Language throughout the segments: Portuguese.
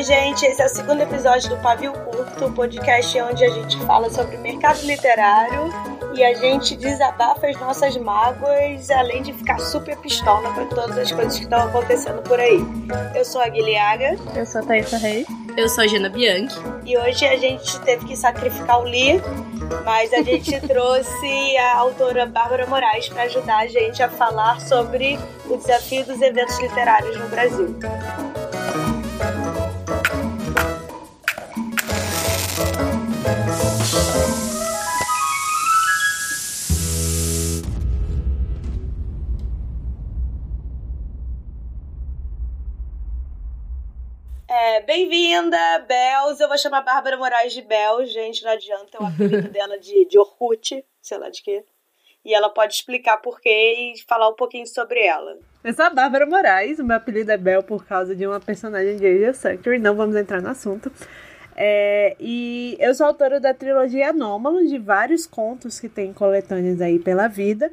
Oi, gente, esse é o segundo episódio do Pavio Curto, podcast onde a gente fala sobre mercado literário e a gente desabafa as nossas mágoas, além de ficar super pistola com todas as coisas que estão acontecendo por aí. Eu sou a Guilhaga. Eu sou a Thaisa Reis. Eu sou a Gina Bianchi. E hoje a gente teve que sacrificar o Lee, mas a gente trouxe a autora Bárbara Moraes para ajudar a gente a falar sobre o desafio dos eventos literários no Brasil. É, bem-vinda, Bels. Eu vou chamar Bárbara Moraes de Bels, gente, não adianta, é o apelido dela de, de Orkut, sei lá de quê. E ela pode explicar por quê e falar um pouquinho sobre ela. Eu sou a Bárbara Moraes, o meu apelido é Bel por causa de uma personagem de Age of Sanctuary, não vamos entrar no assunto. É, e eu sou autora da trilogia Anômalos, de vários contos que tem coletâneas aí pela vida.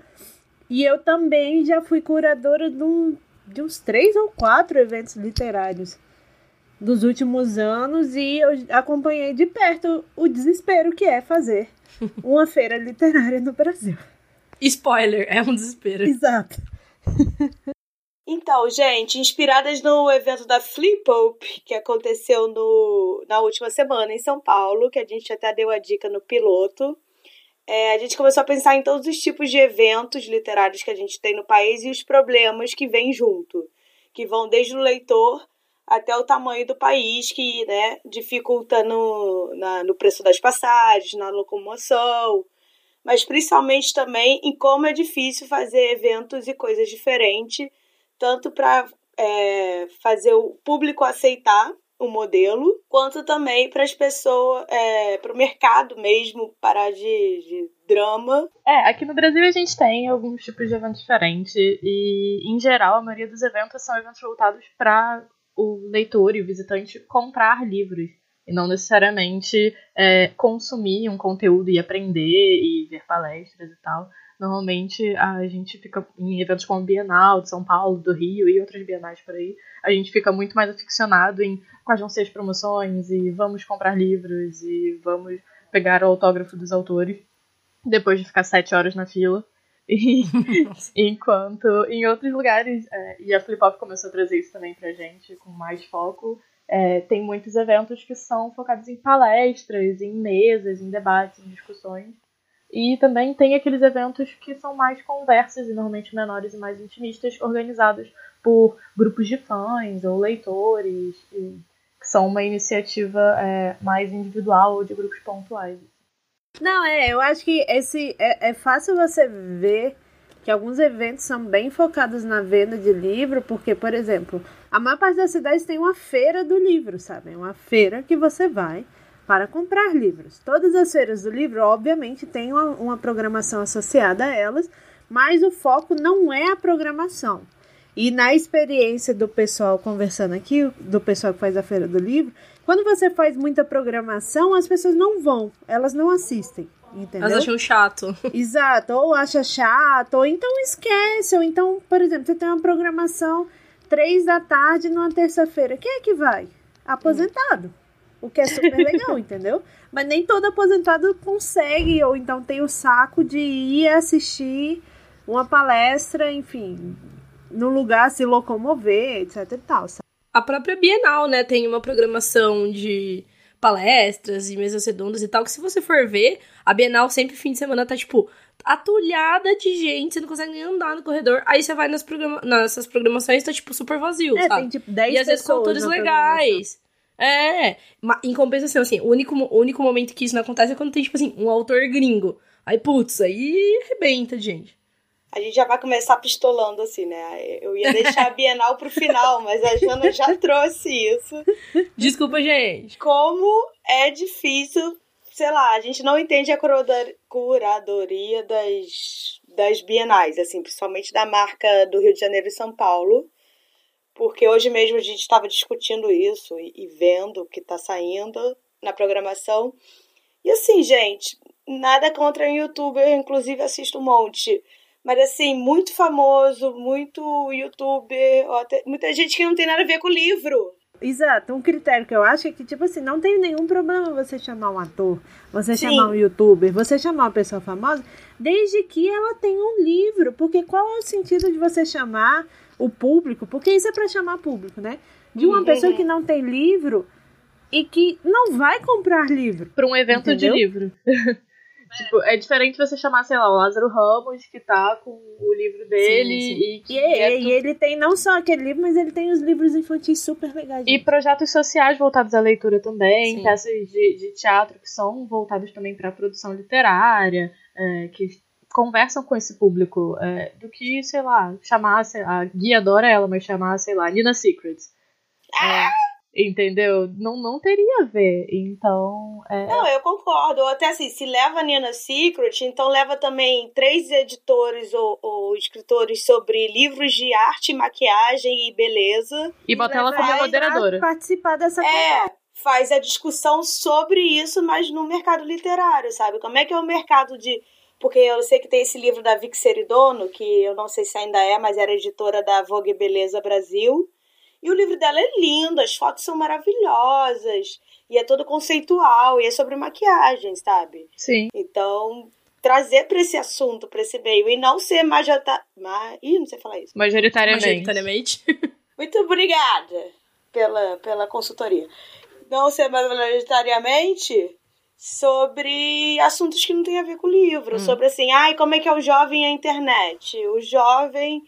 E eu também já fui curadora de, um, de uns três ou quatro eventos literários dos últimos anos e eu acompanhei de perto o desespero que é fazer uma feira literária no Brasil. Spoiler, é um desespero. Exato. Então, gente, inspiradas no evento da Flip Pope, que aconteceu no, na última semana em São Paulo, que a gente até deu a dica no piloto, é, a gente começou a pensar em todos os tipos de eventos literários que a gente tem no país e os problemas que vêm junto, que vão desde o leitor até o tamanho do país, que né, dificulta no, na, no preço das passagens, na locomoção, mas principalmente também em como é difícil fazer eventos e coisas diferentes, tanto para é, fazer o público aceitar o modelo, quanto também para as pessoas, é, para o mercado mesmo parar de, de drama. É, aqui no Brasil a gente tem alguns tipos de eventos diferentes e, em geral, a maioria dos eventos são eventos voltados para o leitor e o visitante comprar livros e não necessariamente é, consumir um conteúdo e aprender e ver palestras e tal. Normalmente a gente fica em eventos como Bienal de São Paulo, do Rio e outras bienais por aí. A gente fica muito mais aficionado em quais vão ser as promoções e vamos comprar livros e vamos pegar o autógrafo dos autores depois de ficar sete horas na fila. Enquanto em outros lugares, é, e a Flip Hop começou a trazer isso também pra gente com mais foco, é, tem muitos eventos que são focados em palestras, em mesas, em debates, em discussões. E também tem aqueles eventos que são mais conversas e normalmente menores e mais intimistas, organizados por grupos de fãs ou leitores, e, que são uma iniciativa é, mais individual ou de grupos pontuais. Não, é, eu acho que esse é, é fácil você ver que alguns eventos são bem focados na venda de livro, porque, por exemplo, a maior parte das cidades tem uma feira do livro, sabe? Uma feira que você vai para comprar livros. Todas as feiras do livro, obviamente, têm uma, uma programação associada a elas, mas o foco não é a programação. E na experiência do pessoal conversando aqui, do pessoal que faz a feira do livro, quando você faz muita programação, as pessoas não vão, elas não assistem. Entendeu? Elas acham chato. Exato, ou acha chato, ou então esquece, ou então, por exemplo, você tem uma programação três da tarde numa terça-feira. Quem é que vai? Aposentado. O que é super legal, entendeu? Mas nem todo aposentado consegue, ou então tem o saco de ir assistir uma palestra, enfim, no lugar se locomover, etc e tal. Sabe? A própria Bienal, né, tem uma programação de palestras e mesas redondas e tal, que se você for ver, a Bienal sempre fim de semana tá, tipo, atulhada de gente, você não consegue nem andar no corredor. Aí você vai nas programa nessas programações tá, tipo, super vazio, é, sabe? tem, tipo, 10 E às vezes com autores legais. É, em compensação, assim, o único, o único momento que isso não acontece é quando tem, tipo assim, um autor gringo. Aí, putz, aí arrebenta, gente. A gente já vai começar pistolando assim, né? Eu ia deixar a Bienal pro final, mas a Jana já trouxe isso. Desculpa, gente. Como é difícil, sei lá, a gente não entende a curadoria das, das bienais, assim, principalmente da marca do Rio de Janeiro e São Paulo. Porque hoje mesmo a gente estava discutindo isso e, e vendo o que está saindo na programação. E assim, gente, nada contra o youtuber, inclusive assisto um monte mas assim, muito famoso, muito youtuber, até, muita gente que não tem nada a ver com o livro. Exato, um critério que eu acho é que, tipo assim, não tem nenhum problema você chamar um ator, você Sim. chamar um youtuber, você chamar uma pessoa famosa, desde que ela tenha um livro. Porque qual é o sentido de você chamar o público? Porque isso é para chamar público, né? De uma uhum. pessoa que não tem livro e que não vai comprar livro. Para um evento entendeu? de livro. Tipo, é diferente você chamar, sei lá, o Lázaro Ramos, que tá com o livro dele. Sim, sim. E, e, é e, ele tem não só aquele livro, mas ele tem os livros infantis super legais. E projetos sociais voltados à leitura também, sim. peças de, de teatro que são voltadas também para produção literária, é, que conversam com esse público. É, do que, sei lá, chamar, a Guia adora ela, mas chamar, sei lá, Nina Secrets. É, Entendeu? Não, não teria a ver. Então. É... Não, eu concordo. Ou até assim, se leva Nina Secret, então leva também três editores ou, ou escritores sobre livros de arte, maquiagem e beleza. E, e bota ela como moderadora. Participar dessa É. Faz a discussão sobre isso, mas no mercado literário, sabe? Como é que é o mercado de. Porque eu sei que tem esse livro da Vic Seridono, que eu não sei se ainda é, mas era editora da Vogue Beleza Brasil e o livro dela é lindo, as fotos são maravilhosas, e é todo conceitual, e é sobre maquiagem, sabe? Sim. Então, trazer para esse assunto, para esse meio, e não ser majorita... Ma... Ih, não sei falar isso. Majoritariamente. Majoritariamente. Muito obrigada pela, pela consultoria. Não ser majoritariamente sobre assuntos que não tem a ver com o livro. Hum. Sobre assim, ai, como é que é o jovem e a internet? O jovem...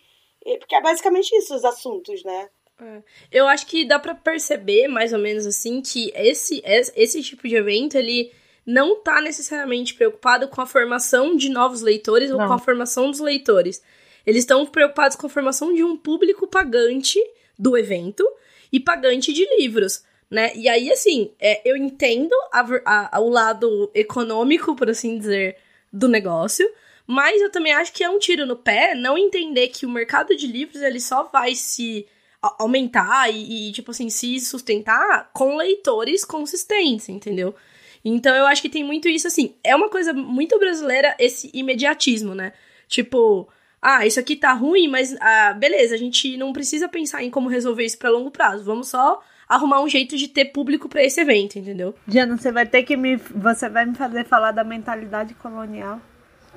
Porque é basicamente isso os assuntos, né? É. Eu acho que dá para perceber, mais ou menos assim, que esse, esse tipo de evento, ele não tá necessariamente preocupado com a formação de novos leitores não. ou com a formação dos leitores. Eles estão preocupados com a formação de um público pagante do evento e pagante de livros, né? E aí, assim, é, eu entendo a, a, o lado econômico, por assim dizer, do negócio, mas eu também acho que é um tiro no pé não entender que o mercado de livros ele só vai se aumentar e, e, tipo assim, se sustentar com leitores consistentes, entendeu? Então eu acho que tem muito isso, assim. É uma coisa muito brasileira esse imediatismo, né? Tipo, ah, isso aqui tá ruim, mas ah, beleza, a gente não precisa pensar em como resolver isso para longo prazo. Vamos só arrumar um jeito de ter público para esse evento, entendeu? Diana, você vai ter que me. Você vai me fazer falar da mentalidade colonial.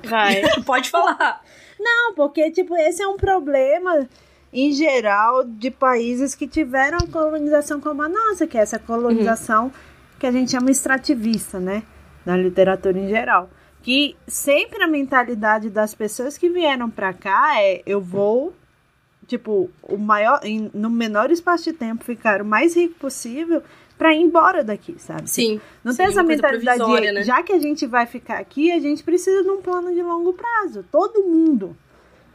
Vai, pode falar. Não, porque, tipo, esse é um problema em geral, de países que tiveram a colonização como a nossa, que é essa colonização uhum. que a gente chama extrativista, né? Na literatura em geral. Que sempre a mentalidade das pessoas que vieram para cá é: eu vou, tipo, o maior, em, no menor espaço de tempo, ficar o mais rico possível para ir embora daqui, sabe? Sim. Não sim, tem essa mentalidade de, né? já que a gente vai ficar aqui, a gente precisa de um plano de longo prazo. Todo mundo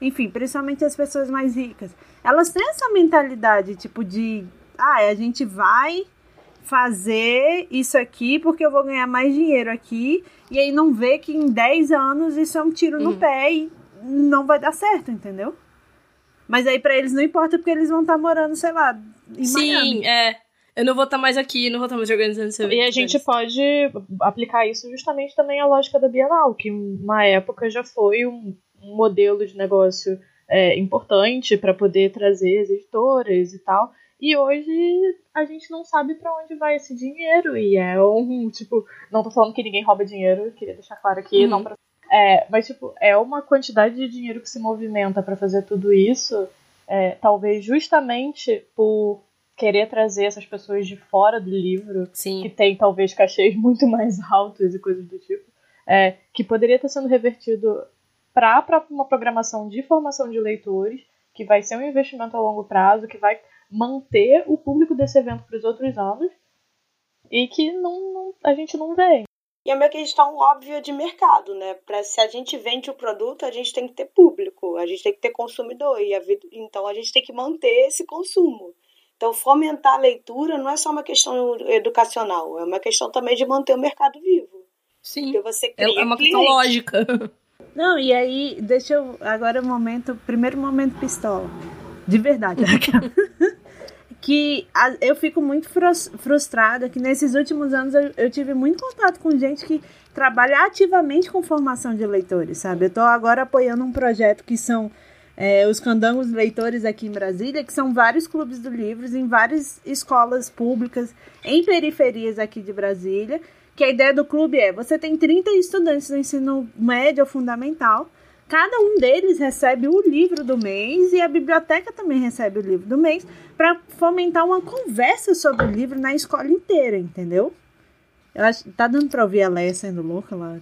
enfim, principalmente as pessoas mais ricas, elas têm essa mentalidade, tipo, de, ah, a gente vai fazer isso aqui porque eu vou ganhar mais dinheiro aqui, e aí não vê que em 10 anos isso é um tiro no uhum. pé e não vai dar certo, entendeu? Mas aí para eles não importa porque eles vão estar tá morando, sei lá, em Sim, Miami. é. Eu não vou estar tá mais aqui, não vou estar tá mais organizando evento. E a gente pode aplicar isso justamente também à lógica da Bienal, que uma época já foi um um modelo de negócio é, importante para poder trazer as editoras e tal. E hoje a gente não sabe para onde vai esse dinheiro. E é um, tipo, não tô falando que ninguém rouba dinheiro, queria deixar claro aqui, uhum. não pra, é, mas tipo, é uma quantidade de dinheiro que se movimenta para fazer tudo isso, é, talvez justamente por querer trazer essas pessoas de fora do livro, Sim. que tem talvez cachês muito mais altos e coisas do tipo, é, que poderia estar sendo revertido para uma programação de formação de leitores, que vai ser um investimento a longo prazo, que vai manter o público desse evento para os outros anos e que não, não, a gente não vê. E é uma questão óbvia de mercado, né? Pra, se a gente vende o produto, a gente tem que ter público, a gente tem que ter consumidor, e a, então a gente tem que manter esse consumo. Então, fomentar a leitura não é só uma questão educacional, é uma questão também de manter o mercado vivo. Sim. Porque você é, é uma questão lógica. Não, e aí, deixa eu. Agora é o momento. Primeiro momento pistola. De verdade. que a, eu fico muito frustrada que nesses últimos anos eu, eu, tive muito contato com gente que trabalha ativamente com formação de leitores, sabe? Eu tô agora apoiando um projeto que são é, os Candangos Leitores aqui em Brasília, que são vários clubes do livro em várias escolas públicas em periferias aqui de Brasília. Que a ideia do clube é: você tem 30 estudantes no ensino médio ou fundamental, cada um deles recebe o livro do mês e a biblioteca também recebe o livro do mês para fomentar uma conversa sobre o livro na escola inteira, entendeu? Eu acho, tá dando para ouvir a Leia sendo louca lá?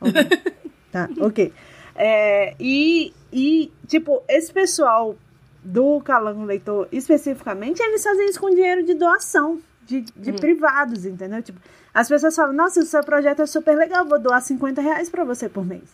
tá, ok. É, e, e, tipo, esse pessoal do Calango Leitor, especificamente, eles fazem isso com dinheiro de doação, de, de uhum. privados, entendeu? Tipo, as pessoas falam, nossa, o seu projeto é super legal, vou doar 50 reais pra você por mês.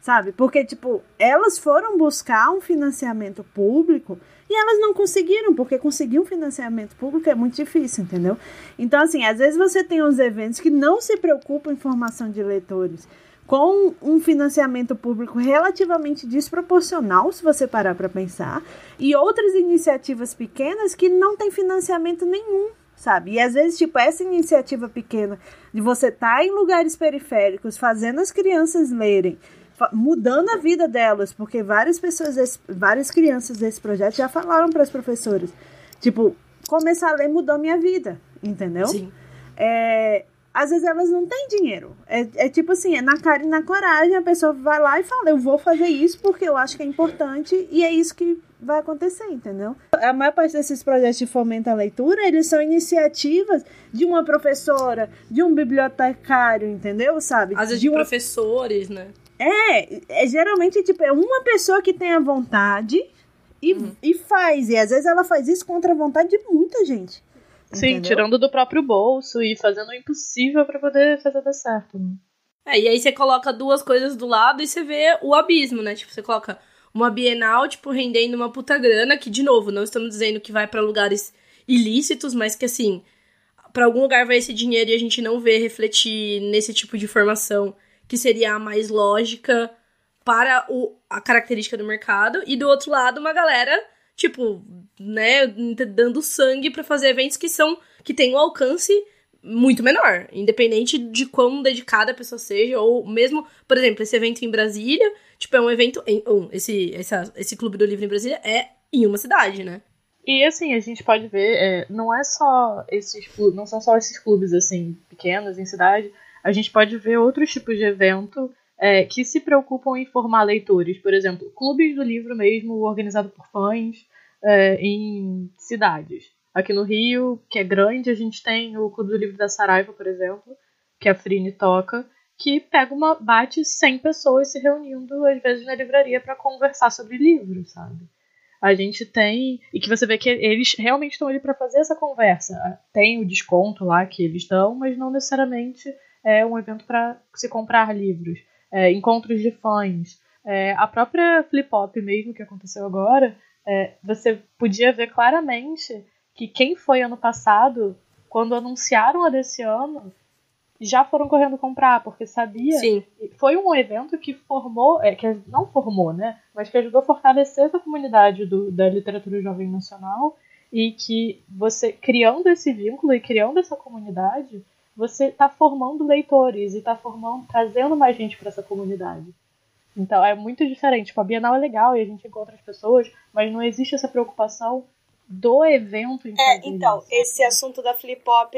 Sabe? Porque, tipo, elas foram buscar um financiamento público e elas não conseguiram, porque conseguir um financiamento público é muito difícil, entendeu? Então, assim, às vezes você tem uns eventos que não se preocupam em formação de leitores, com um financiamento público relativamente desproporcional, se você parar para pensar, e outras iniciativas pequenas que não têm financiamento nenhum, sabe? E às vezes, tipo, essa iniciativa pequena de você estar tá em lugares periféricos, fazendo as crianças lerem, mudando a vida delas, porque várias pessoas, várias crianças desse projeto já falaram para as professoras, tipo, começar a ler mudou minha vida, entendeu? Sim. É, às vezes elas não têm dinheiro. É, é tipo assim, é na cara e na coragem, a pessoa vai lá e fala, eu vou fazer isso porque eu acho que é importante e é isso que vai acontecer, entendeu? A maior parte desses projetos de fomento à leitura, eles são iniciativas de uma professora, de um bibliotecário, entendeu? Sabe? Às vezes de, de uma... professores, né? É, é geralmente tipo, é uma pessoa que tem a vontade e, uhum. e faz. E às vezes ela faz isso contra a vontade de muita gente. Sim, entendeu? tirando do próprio bolso e fazendo o impossível para poder fazer dar certo. Né? É, e aí você coloca duas coisas do lado e você vê o abismo, né? Tipo, você coloca uma Bienal, tipo, rendendo uma puta grana, que, de novo, não estamos dizendo que vai para lugares ilícitos, mas que, assim, para algum lugar vai esse dinheiro e a gente não vê refletir nesse tipo de formação que seria a mais lógica para o, a característica do mercado. E do outro lado, uma galera tipo, né, dando sangue para fazer eventos que são que têm um alcance muito menor, independente de quão dedicada a pessoa seja, ou mesmo, por exemplo, esse evento em Brasília, tipo, é um evento em um, esse essa, esse clube do livro em Brasília é em uma cidade, né? E assim, a gente pode ver, é, não é só esses não são só esses clubes assim pequenos em cidade, a gente pode ver outros tipos de evento é, que se preocupam em formar leitores. Por exemplo, clubes do livro mesmo, organizado por fãs é, em cidades. Aqui no Rio, que é grande, a gente tem o Clube do Livro da Saraiva, por exemplo, que a Frine toca, que pega uma bate 100 pessoas se reunindo às vezes na livraria para conversar sobre livros, sabe? A gente tem e que você vê que eles realmente estão ali para fazer essa conversa. Tem o desconto lá que eles dão, mas não necessariamente é um evento para se comprar livros é, encontros de fãs. É, a própria Flip Hop mesmo, que aconteceu agora, é, você podia ver claramente que quem foi ano passado, quando anunciaram a desse ano, já foram correndo comprar, porque sabia. Sim. Foi um evento que formou, é, que não formou, né? Mas que ajudou a fortalecer essa comunidade do, da literatura jovem nacional e que você, criando esse vínculo e criando essa comunidade, você está formando leitores e está formando, trazendo mais gente para essa comunidade. Então é muito diferente. Tipo, a Bienal é legal e a gente encontra as pessoas, mas não existe essa preocupação do evento. É, então, isso. esse assunto da Flip Hop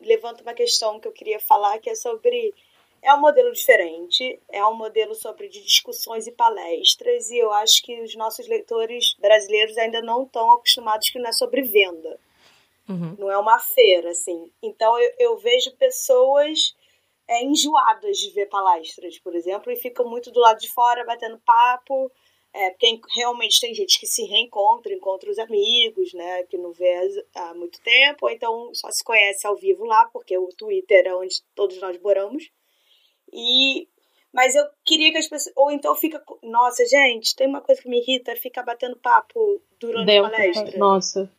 levanta uma questão que eu queria falar, que é sobre. É um modelo diferente, é um modelo sobre de discussões e palestras, e eu acho que os nossos leitores brasileiros ainda não estão acostumados que não é sobre venda. Uhum. Não é uma feira, assim. Então eu, eu vejo pessoas é, enjoadas de ver palestras, por exemplo, e ficam muito do lado de fora batendo papo. É, porque realmente tem gente que se reencontra, encontra os amigos, né, que não vê há muito tempo, ou então só se conhece ao vivo lá, porque o Twitter é onde todos nós moramos. E mas eu queria que as pessoas. Ou então fica. Nossa, gente, tem uma coisa que me irrita, fica batendo papo durante Dentro, a palestra. Nossa.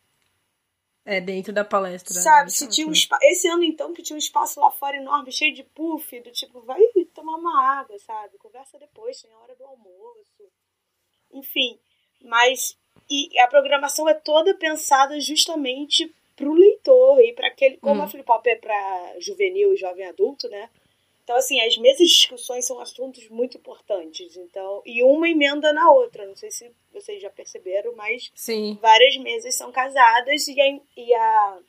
É, dentro da palestra. Sabe, se tinha um espaço. Esse ano, então, que tinha um espaço lá fora enorme, cheio de puff, do tipo, vai tomar uma água, sabe? Conversa depois, tem a hora do almoço. Enfim, mas. E a programação é toda pensada justamente pro leitor e para aquele. Como hum. a Flip Hop é pra juvenil e jovem adulto, né? Então, assim, as mesas de discussões são assuntos muito importantes. Então, e uma emenda na outra. Não sei se vocês já perceberam, mas Sim. várias mesas são casadas e, a, e a,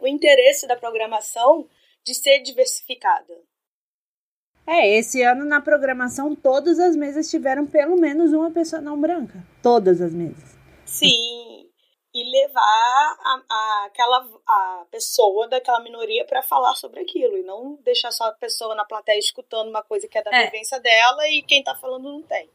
o interesse da programação de ser diversificada. É, esse ano na programação todas as mesas tiveram pelo menos uma pessoa não branca. Todas as mesas. Sim. E levar a, a, aquela a pessoa daquela minoria para falar sobre aquilo. E não deixar só a pessoa na plateia escutando uma coisa que é da É. vivência dela e quem tá falando não tem.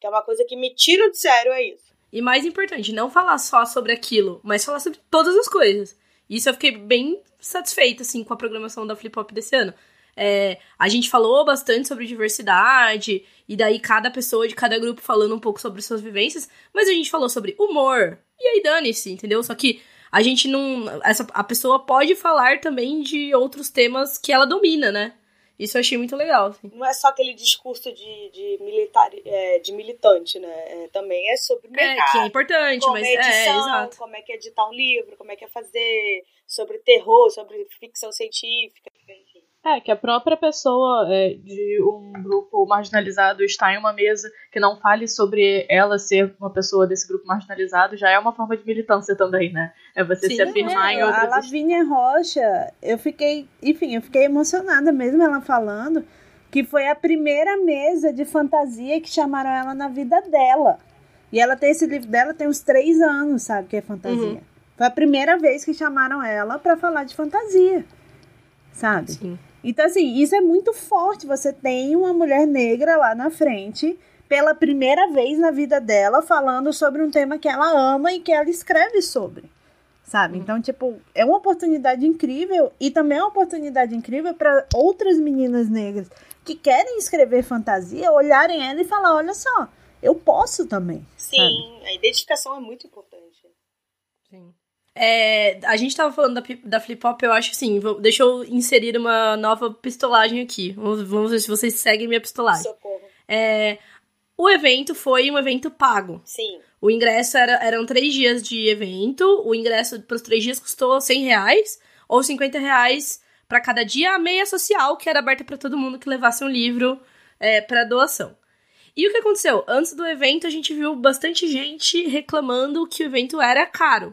Que é uma coisa que me tira de sério, é isso. E mais importante, não falar só sobre aquilo, mas falar sobre todas as coisas. Isso eu fiquei bem satisfeita, assim, com a programação da Flip Hop desse ano. É, a gente falou bastante sobre diversidade, e daí cada pessoa de cada grupo falando um pouco sobre suas vivências, mas a gente falou sobre humor. E aí dane-se, entendeu? Só que a gente não. Essa, a pessoa pode falar também de outros temas que ela domina, né? Isso eu achei muito legal. Assim. Não é só aquele discurso de, de, militar, é, de militante, né? É, também é sobre o É, mercado. que é importante, como mas é edição, é, exato. como é que é editar um livro, como é que é fazer sobre terror, sobre ficção científica, enfim. É, que a própria pessoa é, de um grupo marginalizado está em uma mesa que não fale sobre ela ser uma pessoa desse grupo marginalizado já é uma forma de militância também, né? É você Sim, se afirmar em É, outras a Lavínia Rocha, eu fiquei, enfim, eu fiquei emocionada mesmo ela falando que foi a primeira mesa de fantasia que chamaram ela na vida dela. E ela tem esse livro dela tem uns três anos, sabe, que é fantasia. Uhum. Foi a primeira vez que chamaram ela pra falar de fantasia, sabe? Sim. Então, assim, isso é muito forte. Você tem uma mulher negra lá na frente, pela primeira vez na vida dela, falando sobre um tema que ela ama e que ela escreve sobre. Sabe? Então, tipo, é uma oportunidade incrível e também é uma oportunidade incrível para outras meninas negras que querem escrever fantasia olharem ela e falar: olha só, eu posso também. Sim, a identificação é muito importante. Sim. É, a gente tava falando da, da Flip Hop, eu acho assim, vou- deixa eu inserir uma nova pistolagem aqui. Vamos, vamos ver se vocês seguem minha pistolagem. Socorro. É, o evento foi um evento pago. Sim. O ingresso era, eram três dias de evento. O ingresso para os três dias custou 100 reais ou 50 reais para cada dia. A meia social, que era aberta para todo mundo que levasse um livro é, para doação. E o que aconteceu? Antes do evento, a gente viu bastante gente reclamando que o evento era caro.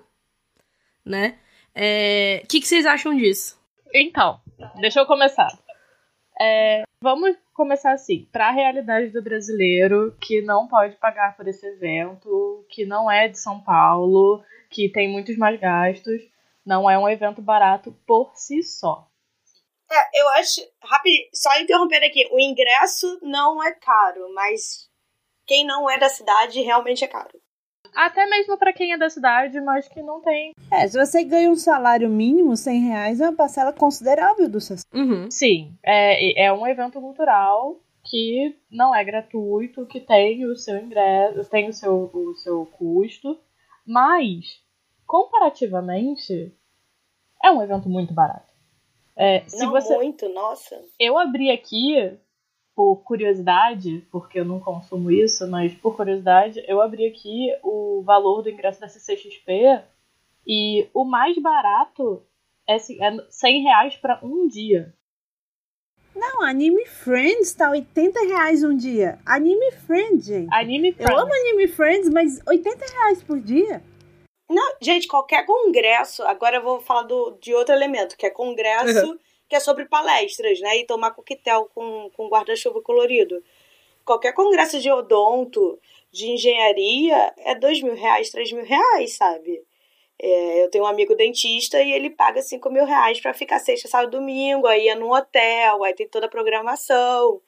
Né? É, O que, que vocês acham disso? Então, deixa eu começar. É, vamos começar assim. Para a realidade do brasileiro que não pode pagar por esse evento, que não é de São Paulo, que tem muitos mais gastos, não é um evento barato por si só. É, eu acho. Rapidinho, só interrompendo aqui. O ingresso não é caro, mas quem não é da cidade realmente é caro. Até mesmo para quem é da cidade, mas que não tem. É, se você ganha um salário mínimo, 100 reais é uma parcela considerável do seu Uhum. Sim, é, é um evento cultural que não é gratuito, que tem o seu ingresso, tem o seu, o seu custo, mas comparativamente é um evento muito barato. É, se não você, muito, nossa. eu abri aqui por curiosidade, porque eu não consumo isso, mas por curiosidade, eu abri aqui o valor do ingresso da CCXP e o mais barato é ci- é 100 reais para um dia. Não, Anime Friends tá 80 reais um dia. Anime Friends, gente. Anime Eu Friends. amo Anime Friends, mas 80 reais por dia? Não, gente, qualquer congresso. Agora eu vou falar do, de outro elemento, que é congresso, que é sobre palestras, né? E tomar coquetel com, com guarda-chuva colorido. Qualquer congresso de odonto, de engenharia, é dois mil reais, três mil reais, sabe? É, eu tenho um amigo dentista e ele paga cinco mil reais pra ficar sexta, sábado, domingo, aí é num hotel, aí tem toda a programação.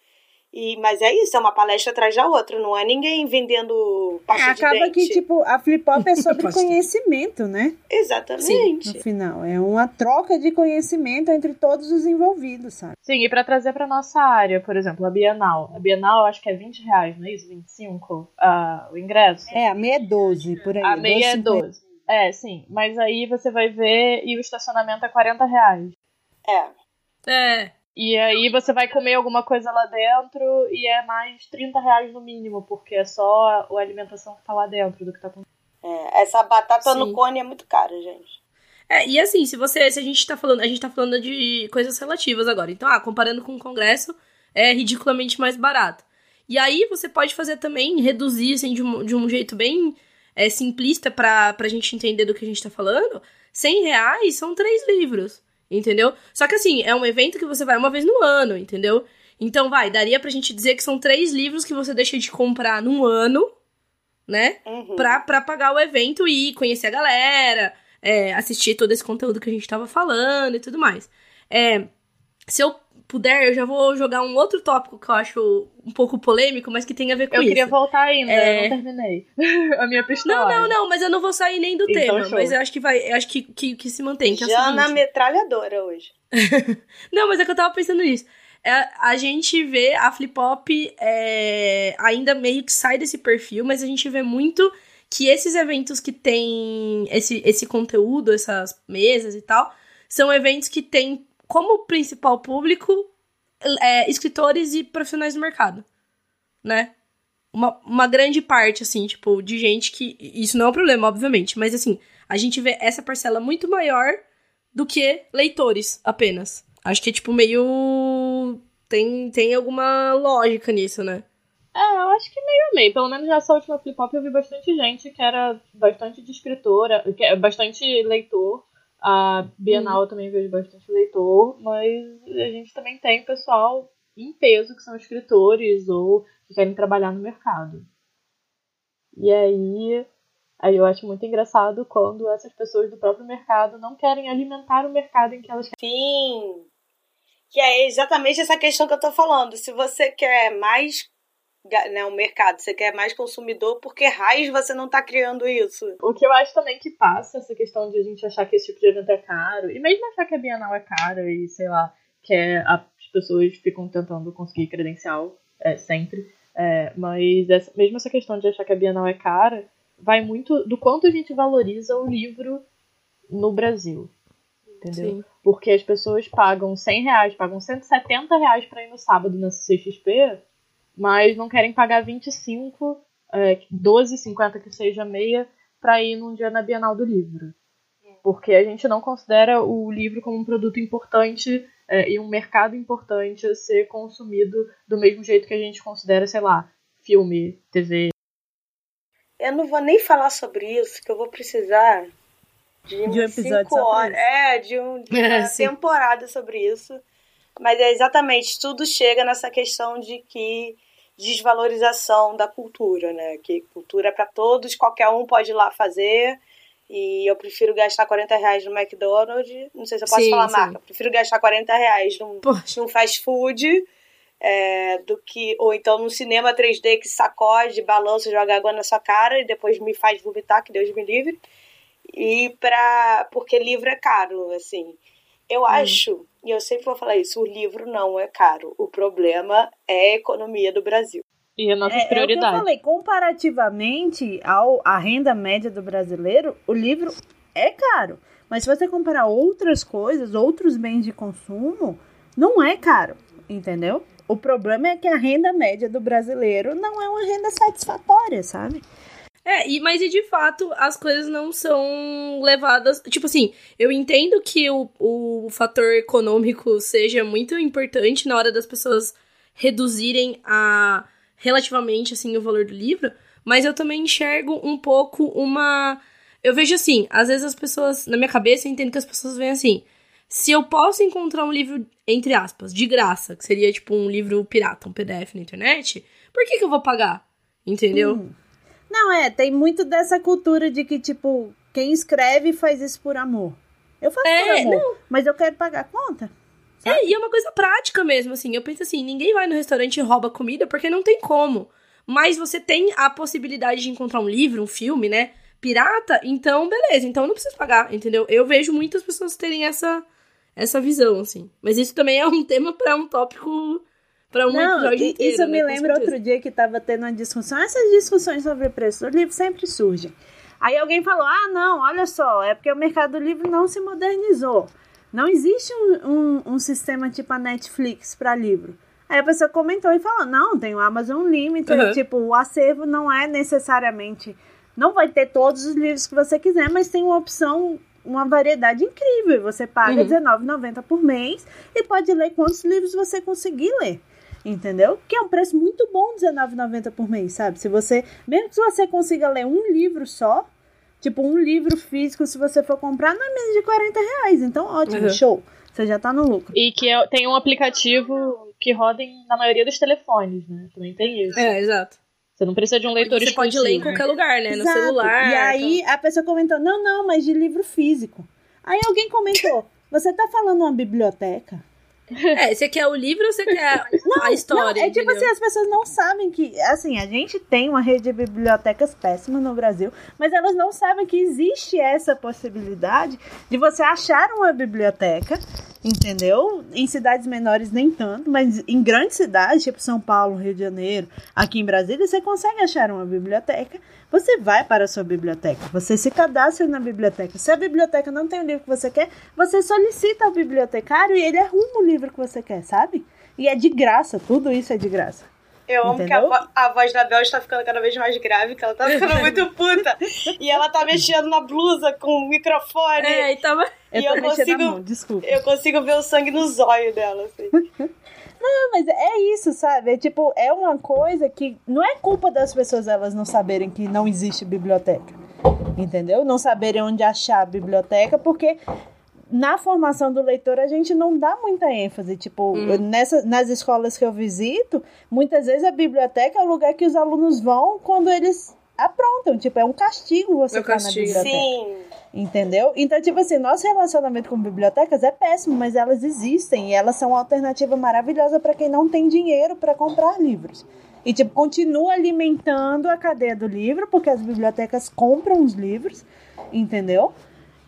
E, mas é isso, é uma palestra atrás da outra, não é ninguém vendendo pasta de Acaba dente. que, tipo, a Flip Hop é sobre conhecimento, né? Exatamente. No final. É uma troca de conhecimento entre todos os envolvidos, sabe? Sim, e pra trazer pra nossa área, por exemplo, a Bienal. A Bienal eu acho que é 20 reais, não é isso? 25 ah, o ingresso? É, a meia é 12, por aí. a meia é 12,50. 12. É, sim. Mas aí você vai ver e o estacionamento é 40 reais. É. É, E aí você vai comer alguma coisa lá dentro e é mais 30 reais no mínimo, porque é só a alimentação que tá lá dentro do que tá com. É, essa batata Sim. no cone é muito cara, gente. É, e assim, se você. Se a gente tá falando. A gente tá falando de coisas relativas agora. Então, ah, comparando com o Congresso, é ridiculamente mais barato. E aí você pode fazer também, reduzir assim, de, um, de um jeito bem é, simplista pra, pra gente entender do que a gente tá falando. 100 reais são três livros, entendeu? Só que assim, é um evento que você vai uma vez no ano, entendeu? Então vai, daria pra gente dizer que são três livros que você deixa de comprar num ano, né? Uhum. Pra, pra pagar o evento e conhecer a galera, é, assistir todo esse conteúdo que a gente tava falando e tudo mais. É, se eu puder, eu já vou jogar um outro tópico que eu acho um pouco polêmico, mas que tem a ver com eu isso. Eu queria voltar ainda, é... eu não terminei. a minha pistola. Não, não, não, mas eu não vou sair nem do então, tema. Show. Mas eu acho que vai, eu acho que, que, que se mantém. Que é já na metralhadora hoje. não, mas é que eu tava pensando nisso. É, a gente vê a Flip Hop é, ainda meio que sai desse perfil, mas a gente vê muito que esses eventos que tem esse, esse conteúdo, essas mesas e tal, são eventos que têm como principal público é, escritores e profissionais do mercado, né? Uma, uma grande parte, assim, tipo, de gente que. Isso não é um problema, obviamente, mas assim, a gente vê essa parcela muito maior do que leitores apenas. Acho que é, tipo, meio. Tem, tem alguma lógica nisso, né? É, eu acho que meio meio. Pelo menos nessa última flip hop eu vi bastante gente que era bastante de escritora, que é bastante leitor. A Bienal eu também vejo bastante leitor, mas a gente também tem pessoal em peso que são escritores ou que querem trabalhar no mercado. E aí, aí eu acho muito engraçado quando essas pessoas do próprio mercado não querem alimentar o mercado em que elas querem. Sim. Que é exatamente essa questão que eu tô falando. Se você quer mais né, o mercado, você quer mais consumidor, por que raios você não tá criando isso? O que eu acho também que passa essa questão de a gente achar que esse tipo de evento é caro, e mesmo achar que a Bienal é cara e, sei lá, que é, as pessoas ficam tentando conseguir credencial é, sempre, é, mas essa, mesmo essa questão de achar que a Bienal é cara, vai muito do quanto a gente valoriza o livro no Brasil. Entendeu? Sim. Porque as pessoas pagam 100 reais, pagam 170 reais pra ir no sábado na CXP, mas não querem pagar 25, é, 12,50 que seja meia, para ir num dia na Bienal do Livro. Porque a gente não considera o livro como um produto importante é, e um mercado importante a ser consumido do mesmo jeito que a gente considera, sei lá, filme, TV. Eu não vou nem falar sobre isso, que eu vou precisar de, de um episódio cinco horas. É, de, um, de uma é, temporada sobre isso. Mas é exatamente, tudo chega nessa questão de que desvalorização da cultura, né? Que cultura é para todos, qualquer um pode ir lá fazer. E eu prefiro gastar 40 reais no McDonald's. Não sei se eu posso sim, falar sim. marca. Eu prefiro gastar 40 reais num, num fast food é, do que. Ou então num cinema 3D que sacode, balança, joga água na sua cara e depois me faz vomitar, que Deus me livre. E pra. Porque livro é caro, assim. Eu hum. acho e eu sempre vou falar isso: o livro não é caro. O problema é a economia do Brasil. E a nossa é, prioridade. É o que eu falei, comparativamente ao, à renda média do brasileiro, o livro é caro. Mas se você comparar outras coisas, outros bens de consumo, não é caro, entendeu? O problema é que a renda média do brasileiro não é uma renda satisfatória, sabe? É, e, mas e de fato as coisas não são levadas. Tipo assim, eu entendo que o, o fator econômico seja muito importante na hora das pessoas reduzirem a relativamente assim o valor do livro, mas eu também enxergo um pouco uma. Eu vejo assim, às vezes as pessoas, na minha cabeça, eu entendo que as pessoas veem assim. Se eu posso encontrar um livro, entre aspas, de graça, que seria tipo um livro pirata, um PDF na internet, por que, que eu vou pagar? Entendeu? Hum. Não, é, tem muito dessa cultura de que, tipo, quem escreve faz isso por amor. Eu faço é, por amor, não. mas eu quero pagar a conta. Sabe? É, e é uma coisa prática mesmo, assim. Eu penso assim, ninguém vai no restaurante e rouba comida porque não tem como. Mas você tem a possibilidade de encontrar um livro, um filme, né? Pirata, então beleza, então não precisa pagar, entendeu? Eu vejo muitas pessoas terem essa, essa visão, assim. Mas isso também é um tema para um tópico para um não, episódio inteiro. Isso né, me lembra outro dia que tava tendo uma discussão. Essas discussões sobre preço do livro sempre surgem. Aí alguém falou: ah, não, olha só, é porque o mercado do livro não se modernizou. Não existe um, um, um sistema tipo a Netflix para livro. Aí a pessoa comentou e falou: não, tem o Amazon Limited, uhum. tipo, o acervo não é necessariamente. Não vai ter todos os livros que você quiser, mas tem uma opção uma variedade incrível. Você paga uhum. R$19,90 por mês e pode ler quantos livros você conseguir ler. Entendeu? Que é um preço muito bom, R$19,90 por mês, sabe? Se você, mesmo que você consiga ler um livro só, tipo um livro físico, se você for comprar, não é menos de 40 reais. Então, ótimo, uhum. show. Você já tá no lucro. E que é, tem um aplicativo que roda na maioria dos telefones, né? Também tem isso. É, exato. Você não precisa de um leitor Você pode ler em qualquer lugar, né? Exato. No celular. E aí então... a pessoa comentou: não, não, mas de livro físico. Aí alguém comentou: você tá falando uma biblioteca? É, você quer o livro ou você quer não, a história? Não, é tipo assim, as pessoas não sabem que. Assim, a gente tem uma rede de bibliotecas péssima no Brasil, mas elas não sabem que existe essa possibilidade de você achar uma biblioteca entendeu? Em cidades menores nem tanto, mas em grandes cidades, tipo São Paulo, Rio de Janeiro, aqui em Brasília, você consegue achar uma biblioteca. Você vai para a sua biblioteca, você se cadastra na biblioteca. Se a biblioteca não tem o livro que você quer, você solicita ao bibliotecário e ele arruma o livro que você quer, sabe? E é de graça, tudo isso é de graça. Eu amo Entendeu? que a, vo a, voz da Bel está ficando cada vez mais grave, que ela tá ficando muito puta. e ela tá mexendo na blusa com o microfone. É, e tava... Eu e eu consigo, mão, desculpa. Eu consigo ver o sangue nos olhos dela, assim. Não, mas é isso, sabe? É tipo, é uma coisa que não é culpa das pessoas elas não saberem que não existe biblioteca. Entendeu? Não saberem onde achar a biblioteca, porque na formação do leitor a gente não dá muita ênfase. Tipo, hum. nessa, nas escolas que eu visito, muitas vezes a biblioteca é o lugar que os alunos vão quando eles aprontam. Tipo, é um castigo você estar na biblioteca. Sim. Entendeu? Então, tipo assim, nosso relacionamento com bibliotecas é péssimo, mas elas existem e elas são uma alternativa maravilhosa para quem não tem dinheiro para comprar livros. E, tipo, continua alimentando a cadeia do livro, porque as bibliotecas compram os livros, entendeu?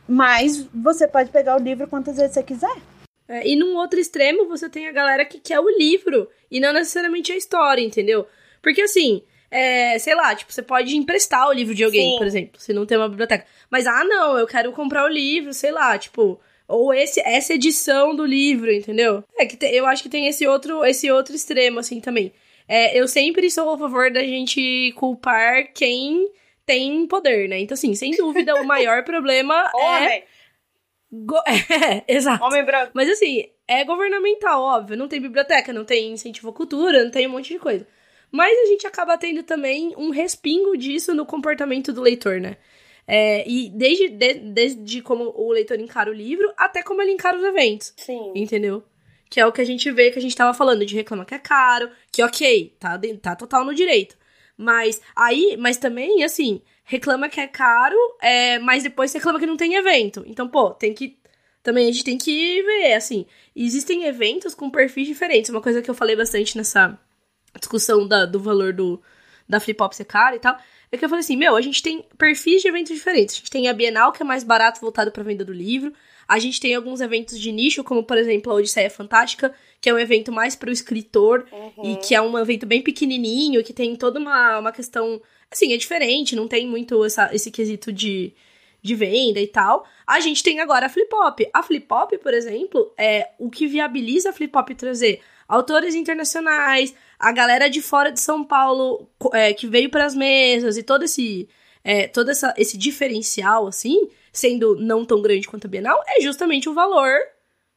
Mas você pode pegar o livro quantas vezes você quiser. É, e num outro extremo, você tem a galera que quer o livro e não necessariamente a história, entendeu? Porque assim, é, sei lá, tipo, você pode emprestar o livro de alguém, Sim. por exemplo, se não tem uma biblioteca. Mas, ah, não, eu quero comprar o livro, sei lá, tipo, ou esse, essa edição do livro, entendeu? É que te, eu acho que tem esse outro, esse outro extremo, assim, também. É, eu sempre sou a favor da gente culpar quem tem poder, né? Então, assim, sem dúvida, o maior problema é. Go... é. Exato. Homem branco. Mas assim, é governamental, óbvio. Não tem biblioteca, não tem incentivo à cultura, não tem um monte de coisa. Mas a gente acaba tendo também um respingo disso no comportamento do leitor, né? É, e desde, de, desde como o leitor encara o livro, até como ele encara os eventos. Sim. Entendeu? Que é o que a gente vê que a gente tava falando, de reclamar que é caro, que ok, tá, tá total no direito. Mas aí, mas também, assim, reclama que é caro, é, mas depois reclama que não tem evento. Então, pô, tem que. Também a gente tem que ver, assim. Existem eventos com perfis diferentes. Uma coisa que eu falei bastante nessa discussão da, do valor do, da Flip Hop ser caro e tal. É que eu falei assim, meu, a gente tem perfis de eventos diferentes. A gente tem a Bienal, que é mais barato, voltado pra venda do livro. A gente tem alguns eventos de nicho, como por exemplo a Odisseia Fantástica, que é um evento mais para o escritor uhum. e que é um evento bem pequenininho, que tem toda uma, uma questão. Assim, é diferente, não tem muito essa, esse quesito de, de venda e tal. A gente tem agora a Flip Hop. A Flip Hop, por exemplo, é o que viabiliza a Flip Hop trazer autores internacionais, a galera de fora de São Paulo é, que veio para as mesas e todo esse é, todo essa, esse diferencial assim sendo não tão grande quanto a Bienal, é justamente o valor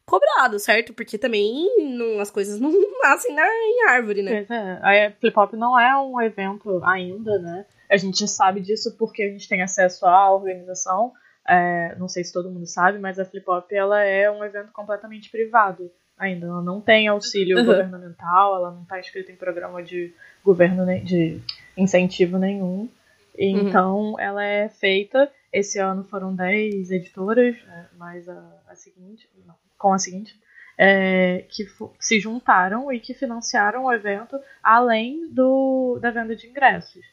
cobrado, certo? Porque também não, as coisas não nascem na, em árvore, né? É. A Flip Hop não é um evento ainda, né? A gente sabe disso porque a gente tem acesso à organização. É, não sei se todo mundo sabe, mas a Flip Hop ela é um evento completamente privado ainda. Ela não tem auxílio uhum. governamental, ela não está inscrita em programa de governo de incentivo nenhum. Uhum. Então, uhum. ela é feita esse ano foram 10 editoras, é, mais a, a seguinte, não, com a seguinte, é, que se juntaram e que financiaram o evento além do, da venda de ingressos.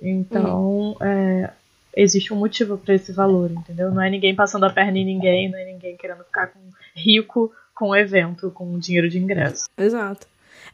Então, uhum. é, existe um motivo para esse valor, entendeu? Não é ninguém passando a perna em ninguém, não é ninguém querendo ficar com, rico com o evento, com dinheiro de ingresso. Exato.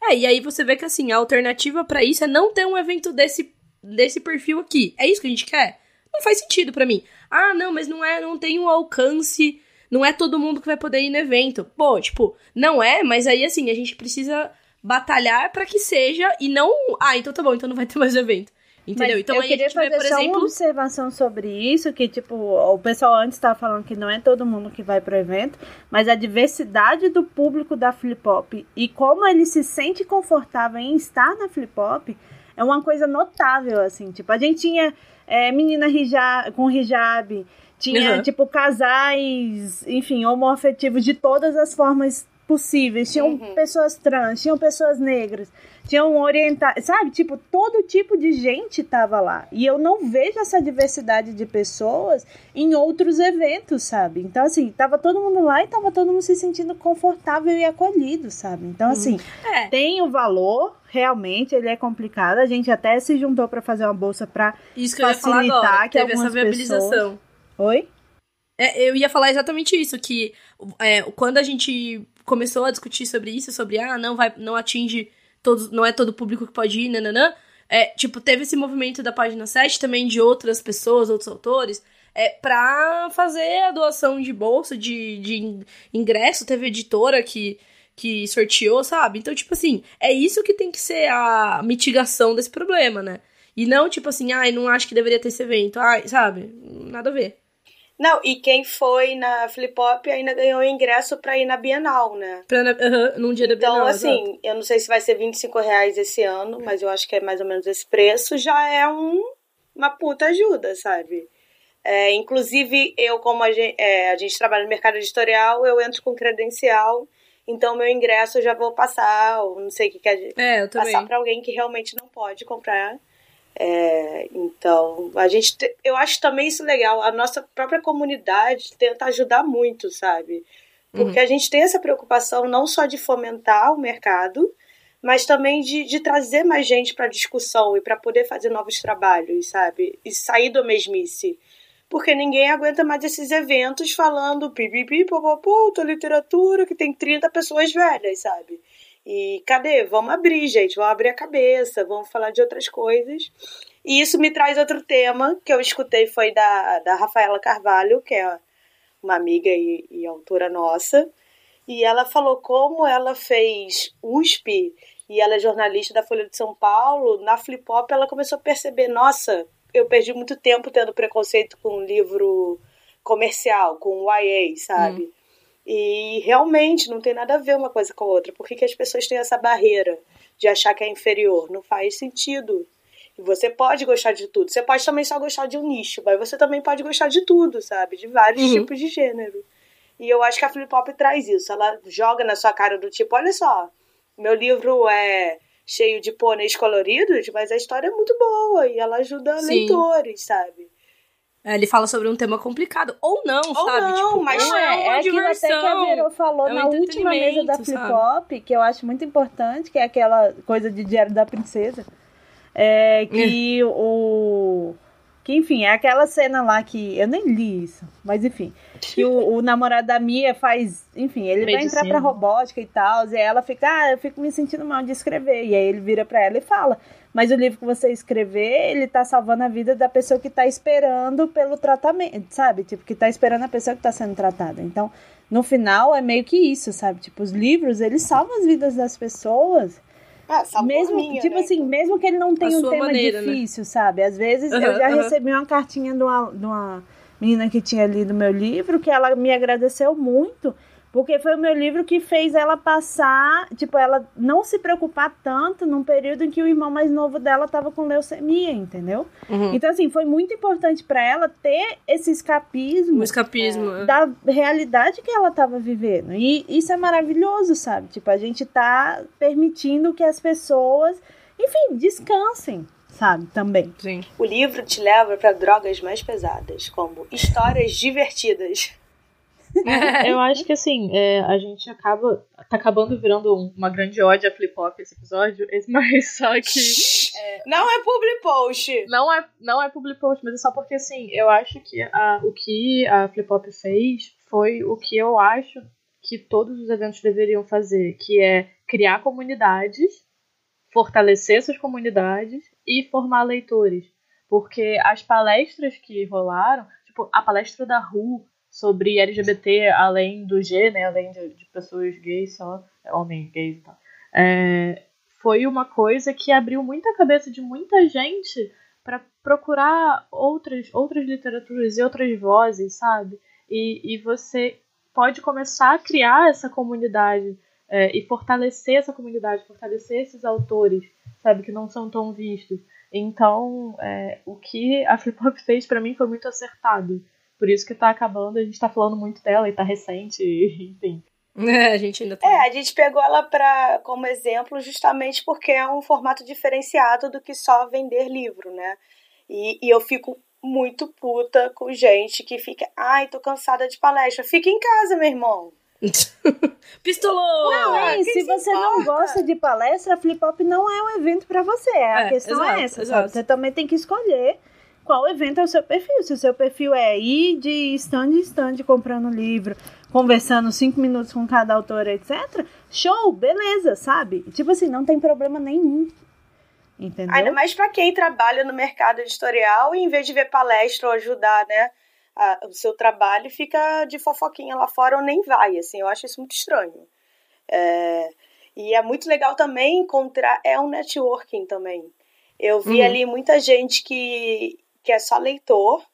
É, e aí você vê que assim, a alternativa para isso é não ter um evento desse, desse perfil aqui. É isso que a gente quer? não faz sentido para mim. Ah, não, mas não é, não tem um alcance, não é todo mundo que vai poder ir no evento. Pô, tipo, não é, mas aí assim, a gente precisa batalhar para que seja e não, ah, então tá bom, então não vai ter mais evento. Entendeu? Mas então eu aí a queria gente vê, fazer por só exemplo. uma observação sobre isso, que tipo, o pessoal antes estava falando que não é todo mundo que vai pro evento, mas a diversidade do público da Flip Hop e como ele se sente confortável em estar na Flip Hop é uma coisa notável, assim. Tipo, a gente tinha é, menina hijab, com hijab, tinha, Uhum. tipo, casais, enfim, homoafetivos de todas as formas possíveis. Tinham Uhum. pessoas trans, tinham pessoas negras, tinham orientais, sabe? Tipo, todo tipo de gente tava lá. E eu não vejo essa diversidade de pessoas em outros eventos, sabe? Então, assim, tava todo mundo lá e tava todo mundo se sentindo confortável e acolhido, sabe? Então, assim, É, tem o valor, realmente, ele é complicado. A gente até se juntou pra fazer uma bolsa pra. isso que facilitar agora. que Teve essa viabilização. Oi? É, eu ia falar exatamente isso, que é, quando a gente começou a discutir sobre isso, sobre ah, não vai, não atinge todos, não é todo público que pode ir, nananã, é, tipo, teve esse movimento da página 7 também de outras pessoas, outros autores, é, pra fazer a doação de bolsa, de, de ingresso, teve editora que, que sorteou, sabe? Então, tipo assim, é isso que tem que ser a mitigação desse problema, né? E não, tipo assim, ai, não acho que deveria ter esse evento, ai, sabe? Nada a ver. Não, e quem foi na Flip Hop ainda ganhou ingresso pra ir na Bienal, né? Pra, aham, num dia da Então, Bienal, assim, exato. eu não sei se vai ser 25 reais esse ano, mas eu acho que é mais ou menos esse preço, já é um, uma puta ajuda, sabe? É, inclusive, eu, como a gente, a gente trabalha no mercado editorial, eu entro com credencial, então meu ingresso eu já vou passar, ou não sei o que, que a gente, É, eu também. passar para alguém que realmente não pode comprar. É, então, a gente, te- eu acho também isso legal. A nossa própria comunidade tenta ajudar muito, sabe? Porque a gente tem essa preocupação não só de fomentar o mercado, mas também de, de trazer mais gente para discussão e para poder fazer novos trabalhos, sabe? E sair do mesmice. Porque ninguém aguenta mais esses eventos falando pipipi, popopô, literatura, que tem 30 pessoas velhas, sabe? E cadê? Vamos abrir, gente, vamos abrir a cabeça, vamos falar de outras coisas. E isso me traz outro tema que eu escutei foi da, da Rafaela Carvalho, que é uma amiga e, e autora nossa. E ela falou como ela fez USP e ela é jornalista da Folha de São Paulo. Na Flip Hop ela começou a perceber, nossa, eu perdi muito tempo tendo preconceito com livro comercial, com YA, sabe? E realmente não tem nada a ver uma coisa com a outra. Por que, que as pessoas têm essa barreira de achar que é inferior? Não faz sentido. E você pode gostar de tudo. Você pode também só gostar de um nicho, mas você também pode gostar de tudo, sabe? De vários Uhum. tipos de gênero. E eu acho que a Flip Hop traz isso. Ela joga na sua cara do tipo, olha só, meu livro é cheio de pôneis coloridos, mas a história é muito boa e ela ajuda Sim. leitores, sabe? É, ele fala sobre um tema complicado. Ou não, Ou sabe? não, tipo, mas ou É, é, é aquilo até que a diversão. Verô falou é um na última mesa da Flip que eu acho muito importante, que é aquela coisa de Diário da Princesa. É que o. Que, enfim, é aquela cena lá que. Eu nem li isso, mas enfim. Que o, o namorado da Mia faz. Enfim, ele vai entrar pra robótica e tal. E ela fica, ah, eu fico me sentindo mal de escrever. E aí ele vira pra ela e fala: Mas o livro que você escrever, ele tá salvando a vida da pessoa que tá esperando pelo tratamento, sabe? Tipo, que tá esperando a pessoa que tá sendo tratada. Então, no final, é meio que isso, sabe? Tipo, os livros, eles salvam as vidas das pessoas. Ah, Mesmo, minha, tipo né? assim, mesmo que ele não tenha um tema maneira, né? difícil, sabe? Às vezes eu Aham, já aham. recebi uma cartinha de uma, de uma menina que tinha lido meu livro, que ela me agradeceu muito, porque foi o meu livro que fez ela passar, tipo, ela não se preocupar tanto num período em que o irmão mais novo dela tava com leucemia, entendeu? Uhum. Então, assim, foi muito importante pra ela ter esse escapismo O escapismo. é. da realidade que ela estava vivendo. E isso é maravilhoso, sabe? Tipo, a gente tá permitindo que as pessoas, enfim, descansem, sabe? Também. Sim. O livro te leva para drogas mais pesadas, como histórias divertidas. Eu acho que assim, é, a gente acaba. Tá acabando virando um- uma grande ódio a flip hop esse episódio, mas só que. Não é public post. Não é, não é public post, mas é só porque assim, eu acho que a, o que a Flip Hop fez foi o que eu acho que todos os eventos deveriam fazer, que é criar comunidades, fortalecer essas comunidades e formar leitores. Porque as palestras que rolaram, tipo, a palestra da RU sobre LGBT além do G, né, além de, de pessoas gays só, homens gays e tal, é, foi uma coisa que abriu muita cabeça de muita gente para procurar outras, outras literaturas e outras vozes, sabe? E, e você pode começar a criar essa comunidade é, e fortalecer essa comunidade, fortalecer esses autores, sabe, que não são tão vistos. Então, é, o que a Flip Hop fez para mim foi muito acertado. Por isso que tá acabando, a gente tá falando muito dela e tá recente, enfim. É, a gente ainda tá. É, a gente pegou ela pra, como exemplo justamente porque é um formato diferenciado do que só vender livro, né? E, e eu fico muito puta com gente que fica, ai, tô cansada de palestra. Fica em casa, meu irmão. Pistolou! Não, é, se você importa? não gosta de palestra, a Flip Hop não é um evento para você. A é, questão é exato, é essa. Você também tem que escolher qual evento é o seu perfil. Se o seu perfil é ir de stand em stand comprando livro, conversando cinco minutos com cada autor, etc. Show, beleza, sabe? Tipo assim, não tem problema nenhum. Entendeu? Ainda mais para quem trabalha no mercado editorial e em vez de ver palestra ou ajudar, né? A, o seu trabalho fica de fofoquinha lá fora ou nem vai, assim, eu acho isso muito estranho. É, e é muito legal também encontrar, é um networking também. Eu vi uhum. ali muita gente que, que é só leitor,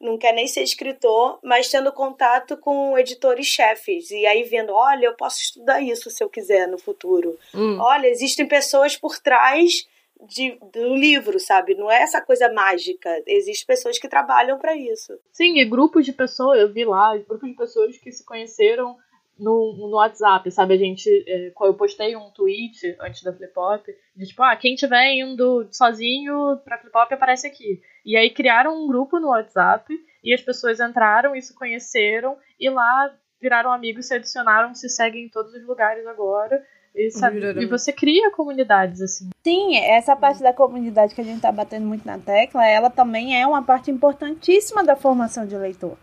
não quer nem ser escritor, mas tendo contato com editores-chefes. E aí vendo, olha, eu posso estudar isso se eu quiser no futuro. Hum. Olha, existem pessoas por trás de, do livro, sabe? Não é essa coisa mágica. Existem pessoas que trabalham para isso. Sim, e grupos de pessoas, eu vi lá, grupos de pessoas que se conheceram no, no WhatsApp, sabe? A gente, é, eu postei um tweet antes da Flip Hop, de tipo, ah, quem tiver indo sozinho pra Flip Hop aparece aqui. E aí criaram um grupo no WhatsApp e as pessoas entraram e se conheceram e lá viraram amigos, se adicionaram, se seguem em todos os lugares agora. E, sabe, e você cria comunidades, assim. Sim, essa parte da comunidade que a gente tá batendo muito na tecla, ela também é uma parte importantíssima da formação de leitor.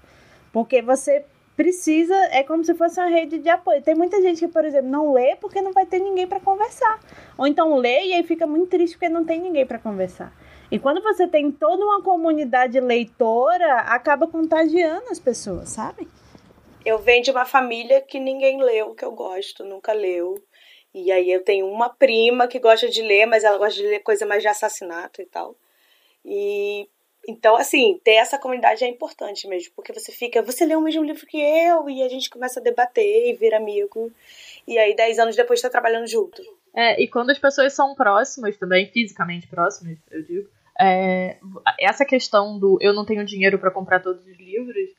Porque você precisa, é como se fosse uma rede de apoio. Tem muita gente que, por exemplo, não lê porque não vai ter ninguém para conversar. Ou então lê e aí fica muito triste porque não tem ninguém para conversar. E quando você tem toda uma comunidade leitora, acaba contagiando as pessoas, sabe? Eu venho de uma família que ninguém leu, que eu gosto, nunca leu. E aí eu tenho uma prima que gosta de ler, mas ela gosta de ler coisa mais de assassinato e tal. E então, assim, ter essa comunidade é importante mesmo, porque você fica, você lê o mesmo livro que eu, e a gente começa a debater e vir amigo. E aí, dez anos depois, tá trabalhando junto. É, e quando as pessoas são próximas também, fisicamente próximas, eu digo, é, essa questão do eu não tenho dinheiro para comprar todos os livros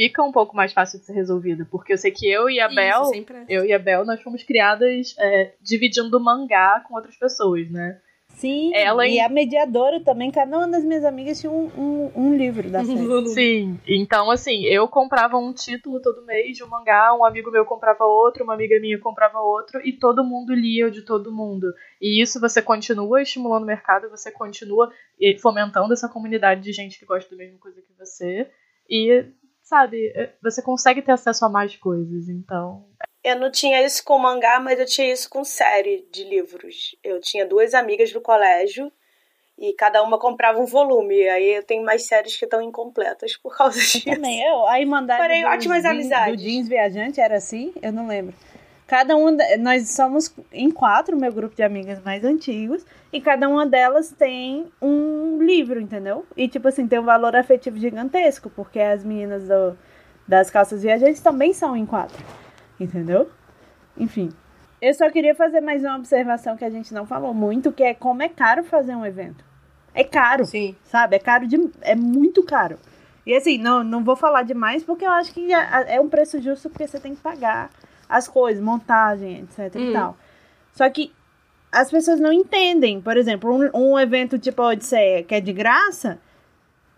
fica um pouco mais fácil de ser resolvida, porque eu sei que eu e a Isso, Bel, é. eu e a Bel, nós fomos criadas é, dividindo mangá com outras pessoas, né? Sim, ela e a mediadora também, cada uma das minhas amigas tinha um, um, um livro da série. Sim, então assim, eu comprava um título todo mês de um mangá, um amigo meu comprava outro, uma amiga minha comprava outro, e todo mundo lia o de todo mundo. E isso você continua estimulando o mercado, você continua fomentando essa comunidade de gente que gosta da mesma coisa que você, e sabe, você consegue ter acesso a mais coisas, então eu não tinha isso com mangá, mas eu tinha isso com série de livros. Eu tinha duas amigas do colégio e cada uma comprava um volume. Aí eu tenho mais séries que estão incompletas por causa disso. Eu também. Eu, a Irmandade Porém, ótimas jeans, amizades. do Jeans Viajante era assim? Eu não lembro. Cada um, nós somos em quatro, meu grupo de amigas mais antigos, e cada uma delas tem um livro, entendeu? E tipo assim, tem um valor afetivo gigantesco, porque as meninas do, das calças viajantes também são em quatro. Entendeu? Enfim. Eu só queria fazer mais uma observação que a gente não falou muito, que é como é caro fazer um evento. É caro. Sim. Sabe? É caro de. É muito caro. E assim, não, não vou falar demais porque eu acho que é, um preço justo porque você tem que pagar as coisas, montagem, etc hum. e tal. Só que as pessoas não entendem. Por exemplo, um, um evento tipo a Odisseia, que é de graça,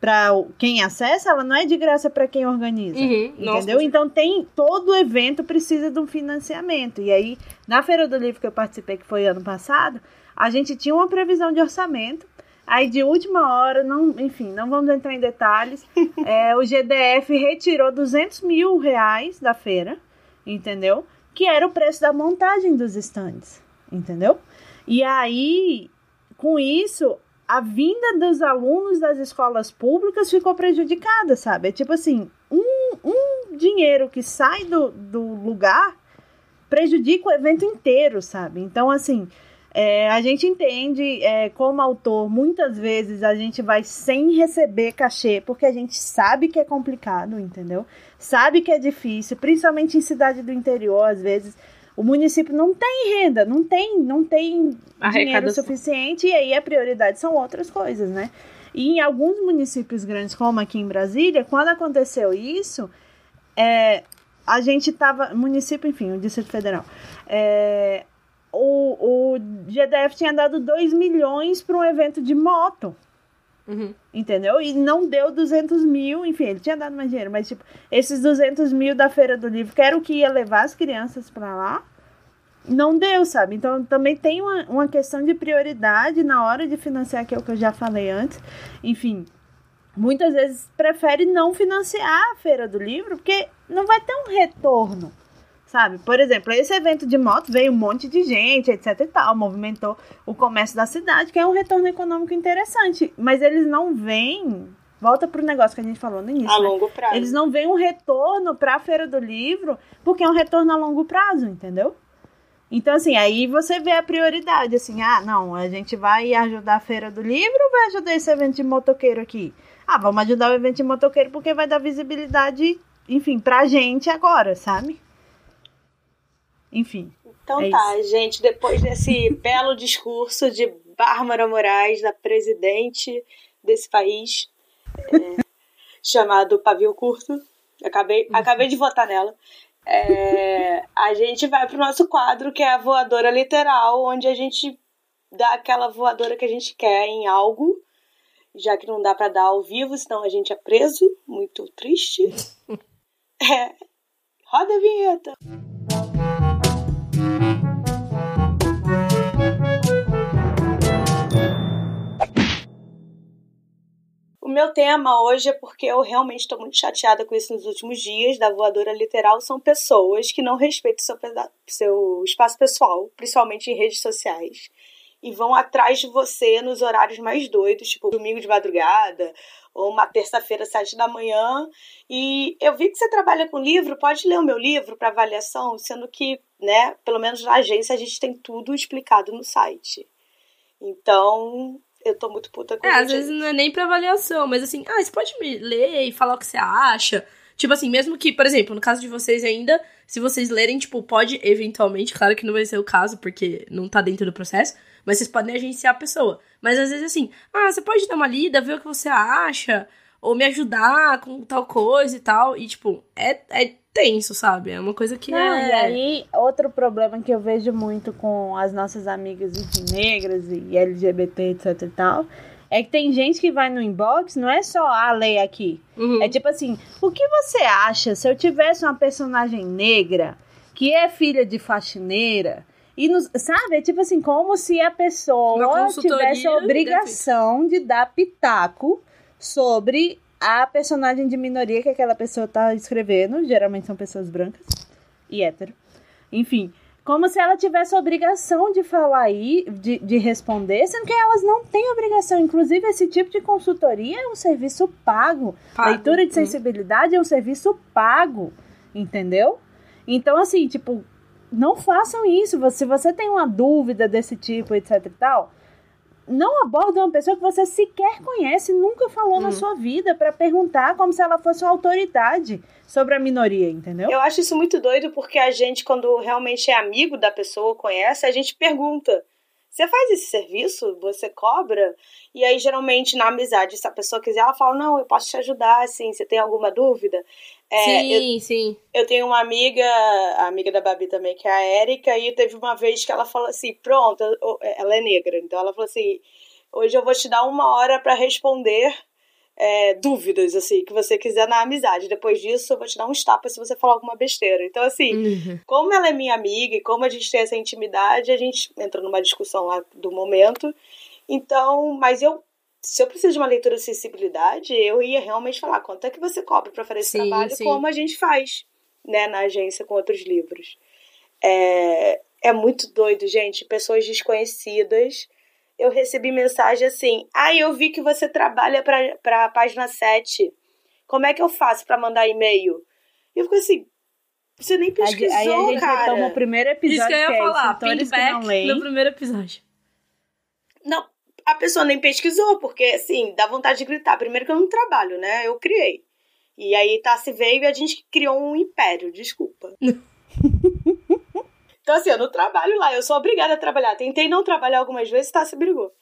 para quem acessa, ela não é de graça para quem organiza. Uhum, entendeu? Nossa, então tem todo evento precisa de um financiamento. E aí, na Feira do Livro que eu participei, que foi ano passado, a gente tinha uma previsão de orçamento. Aí de última hora, não, enfim, não vamos entrar em detalhes. é, o GDF retirou 200 mil reais da feira, entendeu? Que era o preço da montagem dos estandes, entendeu? E aí, com isso, a vinda dos alunos das escolas públicas ficou prejudicada, sabe? É tipo assim, um, um dinheiro que sai do, do lugar prejudica o evento inteiro, sabe? Então, assim, É, a gente entende, é, como autor, muitas vezes a gente vai sem receber cachê, porque a gente sabe que é complicado, entendeu? Sabe que é difícil, principalmente em cidade do interior, às vezes o município não tem renda, não tem, não tem dinheiro suficiente, e aí a prioridade são outras coisas, né? E em alguns municípios grandes, como aqui em Brasília, quando aconteceu isso, é, a gente estava. Município, enfim, o Distrito Federal. É, o, o GDF tinha dado 2 milhões para um evento de moto. Uhum. Entendeu? E não deu 200 mil, enfim, ele tinha dado mais dinheiro, mas tipo, esses 200 mil da Feira do Livro, que era o que ia levar as crianças para lá, não deu, sabe? Então também tem uma, uma questão de prioridade na hora de financiar, que é o que eu já falei antes. Enfim, muitas vezes prefere não financiar a Feira do Livro, porque não vai ter um retorno sabe? Por exemplo, esse evento de moto veio um monte de gente, etc e tal, movimentou o comércio da cidade, que é um retorno econômico interessante, mas eles não vêm Volta pro negócio que a gente falou no início. A né? longo prazo. Eles não veem um retorno para a feira do livro, porque é um retorno a longo prazo, entendeu? Então, assim, aí você vê a prioridade, assim, ah, não, a gente vai ajudar a feira do livro ou vai ajudar esse evento de motoqueiro aqui? Ah, vamos ajudar o evento de motoqueiro porque vai dar visibilidade, enfim, pra gente agora, sabe? Enfim. Então é tá, isso. gente, depois desse belo discurso de Bárbara Moraes, da presidente desse país, é, chamado Pavio Curto, acabei, uhum. acabei de votar nela. É, a gente vai pro nosso quadro, que é a voadora literal, onde a gente dá aquela voadora que a gente quer em algo, já que não dá para dar ao vivo, senão a gente é preso, muito triste. É, roda a vinheta. Meu tema hoje é porque eu realmente estou muito chateada com isso nos últimos dias, da voadora literal, são pessoas que não respeitam seu, seu espaço pessoal, principalmente em redes sociais, e vão atrás de você nos horários mais doidos, tipo domingo de madrugada, ou uma terça-feira, sete da manhã. E eu vi que você trabalha com livro, pode ler o meu livro para avaliação, sendo que, né, pelo menos na agência a gente tem tudo explicado no site. Então, eu tô muito puta com É, às vezes não é nem pra avaliação, mas assim, ah, você pode me ler e falar o que você acha. Tipo assim, mesmo que, por exemplo, no caso de vocês ainda, se vocês lerem, tipo, pode eventualmente, claro que não vai ser o caso, porque não tá dentro do processo, mas vocês podem agenciar a pessoa. Mas às vezes assim, ah, você pode dar uma lida, ver o que você acha, ou me ajudar com tal coisa e tal. E, tipo, é, é tenso, sabe? É uma coisa que Não, é. E aí, outro problema que eu vejo muito com as nossas amigas negras e LGBT, etc e tal, é que tem gente que vai no inbox, não é só a ah, lei aqui. Uhum. É tipo assim, o que você acha se eu tivesse uma personagem negra que é filha de faxineira? E nos, sabe, é tipo assim, como se a pessoa tivesse a obrigação de dar pitaco sobre a personagem de minoria que aquela pessoa tá escrevendo, geralmente são pessoas brancas e hétero. Enfim, como se ela tivesse a obrigação de falar aí, de, de responder, sendo que elas não têm obrigação. Inclusive, esse tipo de consultoria é um serviço pago. pago. Leitura de sensibilidade é um serviço pago, entendeu? Então, assim, tipo, não façam isso. Se você tem uma dúvida desse tipo, etc e tal, não aborda uma pessoa que você sequer conhece, nunca falou na uhum. sua vida, para perguntar como se ela fosse uma autoridade sobre a minoria, entendeu? Eu acho isso muito doido porque a gente, quando realmente é amigo da pessoa, conhece, a gente pergunta. Você faz esse serviço? Você cobra? E aí, geralmente, na amizade, se a pessoa quiser, ela fala: Não, eu posso te ajudar, assim, você tem alguma dúvida? É, sim, eu, sim. Eu tenho uma amiga, a amiga da Babi também, que é a Érica, e teve uma vez que ela falou assim: Pronto, ela é negra, então ela falou assim: Hoje eu vou te dar uma hora para responder é, dúvidas, assim, que você quiser na amizade. Depois disso, eu vou te dar uns tapas se você falar alguma besteira. Então, assim, uhum. como ela é minha amiga e como a gente tem essa intimidade, a gente entra numa discussão lá do momento. Então, mas eu. Se eu preciso de uma leitura de sensibilidade, eu ia realmente falar quanto é que você cobra para fazer esse sim, trabalho, sim. como a gente faz, né, na agência com outros livros. É, é muito doido, gente. Pessoas desconhecidas eu recebi mensagem assim: Ah, eu vi que você trabalha para a página 7. Como é que eu faço para mandar e-mail? E eu fico assim: Você nem pesquisou, aí, aí a gente cara. retoma o primeiro episódio Isso que eu ia que é falar, que feedback no primeiro episódio. Não, a pessoa nem pesquisou, porque, assim, dá vontade de gritar. Primeiro que eu não trabalho, né? Eu criei. E aí Tassi veio e a gente criou um império, desculpa. então, assim, eu não trabalho lá, eu sou obrigada a trabalhar. Tentei não trabalhar algumas vezes, Tassi brigou.